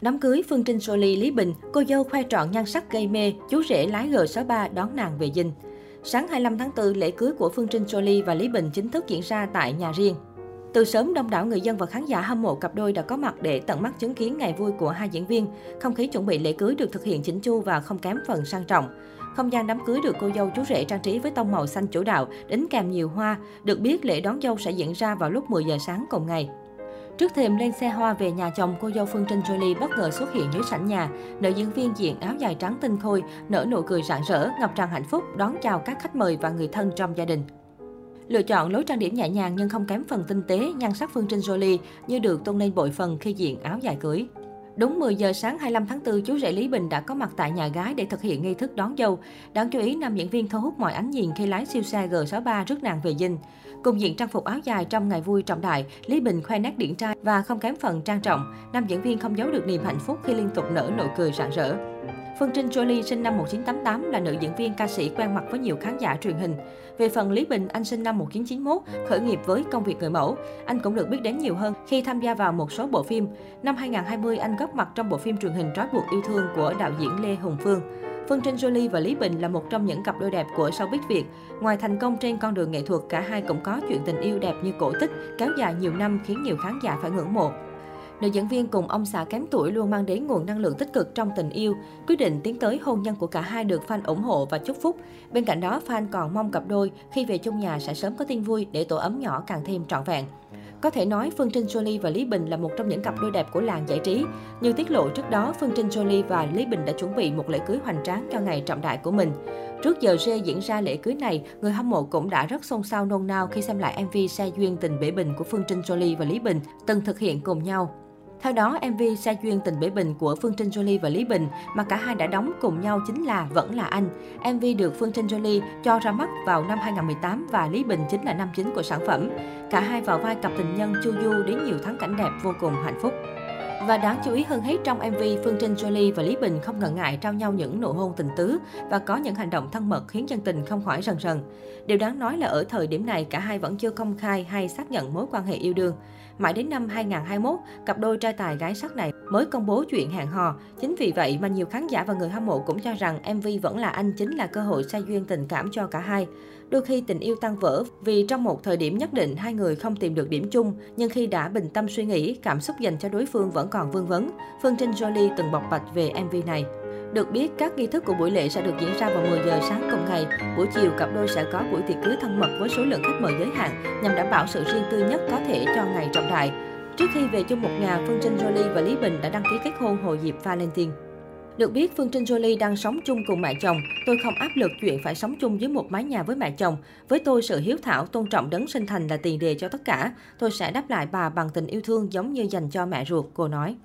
Đám cưới Phương Trinh Soli Lý Bình, cô dâu khoe trọn nhan sắc gây mê, chú rể lái G63 đón nàng về dinh. Sáng 25 tháng 4, lễ cưới của Phương Trinh Jolie và Lý Bình chính thức diễn ra tại nhà riêng. Từ sớm, đông đảo người dân và khán giả hâm mộ cặp đôi đã có mặt để tận mắt chứng kiến ngày vui của hai diễn viên. Không khí chuẩn bị lễ cưới được thực hiện chỉnh chu và không kém phần sang trọng. Không gian đám cưới được cô dâu chú rể trang trí với tông màu xanh chủ đạo, đính kèm nhiều hoa. Được biết lễ đón dâu sẽ diễn ra vào lúc 10 giờ sáng cùng ngày. Trước thềm lên xe hoa về nhà chồng, cô dâu Phương Trinh Jolie bất ngờ xuất hiện dưới sảnh nhà. Nữ diễn viên diện áo dài trắng tinh khôi, nở nụ cười rạng rỡ, ngập tràn hạnh phúc đón chào các khách mời và người thân trong gia đình. Lựa chọn lối trang điểm nhẹ nhàng nhưng không kém phần tinh tế, nhan sắc Phương Trinh Jolie như được tôn lên bội phần khi diện áo dài cưới. Đúng 10 giờ sáng 25 tháng 4, chú rể Lý Bình đã có mặt tại nhà gái để thực hiện nghi thức đón dâu. Đáng chú ý, nam diễn viên thu hút mọi ánh nhìn khi lái siêu xe G63 rước nàng về dinh. Cùng diện trang phục áo dài trong ngày vui trọng đại, Lý Bình khoe nét điển trai và không kém phần trang trọng. Nam diễn viên không giấu được niềm hạnh phúc khi liên tục nở nụ cười rạng rỡ. Phương Trinh Jolie sinh năm 1988 là nữ diễn viên ca sĩ quen mặt với nhiều khán giả truyền hình. Về phần Lý Bình, anh sinh năm 1991, khởi nghiệp với công việc người mẫu. Anh cũng được biết đến nhiều hơn khi tham gia vào một số bộ phim. Năm 2020, anh góp mặt trong bộ phim truyền hình Trói buộc yêu thương của đạo diễn Lê Hùng Phương. Phương Trinh Jolie và Lý Bình là một trong những cặp đôi đẹp của showbiz Việt. Ngoài thành công trên con đường nghệ thuật, cả hai cũng có chuyện tình yêu đẹp như cổ tích, kéo dài nhiều năm khiến nhiều khán giả phải ngưỡng mộ. Nữ diễn viên cùng ông xã kém tuổi luôn mang đến nguồn năng lượng tích cực trong tình yêu. Quyết định tiến tới hôn nhân của cả hai được fan ủng hộ và chúc phúc. Bên cạnh đó, fan còn mong cặp đôi khi về chung nhà sẽ sớm có tin vui để tổ ấm nhỏ càng thêm trọn vẹn. Có thể nói Phương Trinh Jolie và Lý Bình là một trong những cặp đôi đẹp của làng giải trí. Như tiết lộ trước đó, Phương Trinh Jolie và Lý Bình đã chuẩn bị một lễ cưới hoành tráng cho ngày trọng đại của mình. Trước giờ rê diễn ra lễ cưới này, người hâm mộ cũng đã rất xôn xao nôn nao khi xem lại MV xe duyên tình bể bình của Phương Trinh Jolie và Lý Bình từng thực hiện cùng nhau. Theo đó, MV Sa duyên tình bể bình của Phương Trinh Jolie và Lý Bình mà cả hai đã đóng cùng nhau chính là Vẫn là anh. MV được Phương Trinh Jolie cho ra mắt vào năm 2018 và Lý Bình chính là năm chính của sản phẩm. Cả hai vào vai cặp tình nhân chu du đến nhiều thắng cảnh đẹp vô cùng hạnh phúc. Và đáng chú ý hơn hết trong MV, Phương Trinh Jolie và Lý Bình không ngần ngại trao nhau những nụ hôn tình tứ và có những hành động thân mật khiến chân tình không khỏi rần rần. Điều đáng nói là ở thời điểm này cả hai vẫn chưa công khai hay xác nhận mối quan hệ yêu đương. Mãi đến năm 2021, cặp đôi trai tài gái sắc này mới công bố chuyện hẹn hò. Chính vì vậy mà nhiều khán giả và người hâm mộ cũng cho rằng MV vẫn là anh chính là cơ hội say duyên tình cảm cho cả hai. Đôi khi tình yêu tan vỡ vì trong một thời điểm nhất định hai người không tìm được điểm chung, nhưng khi đã bình tâm suy nghĩ, cảm xúc dành cho đối phương vẫn còn vương vấn. Phương Trinh Jolie từng bộc bạch về MV này. Được biết, các nghi thức của buổi lễ sẽ được diễn ra vào 10 giờ sáng cùng ngày. Buổi chiều, cặp đôi sẽ có buổi tiệc cưới thân mật với số lượng khách mời giới hạn nhằm đảm bảo sự riêng tư nhất có thể cho ngày trọng đại. Trước khi về chung một nhà, Phương Trinh Jolie và Lý Bình đã đăng ký kết hôn hồi dịp Valentine. Được biết, Phương Trinh Jolie đang sống chung cùng mẹ chồng. Tôi không áp lực chuyện phải sống chung dưới một mái nhà với mẹ chồng. Với tôi, sự hiếu thảo, tôn trọng đấng sinh thành là tiền đề cho tất cả. Tôi sẽ đáp lại bà bằng tình yêu thương giống như dành cho mẹ ruột, cô nói.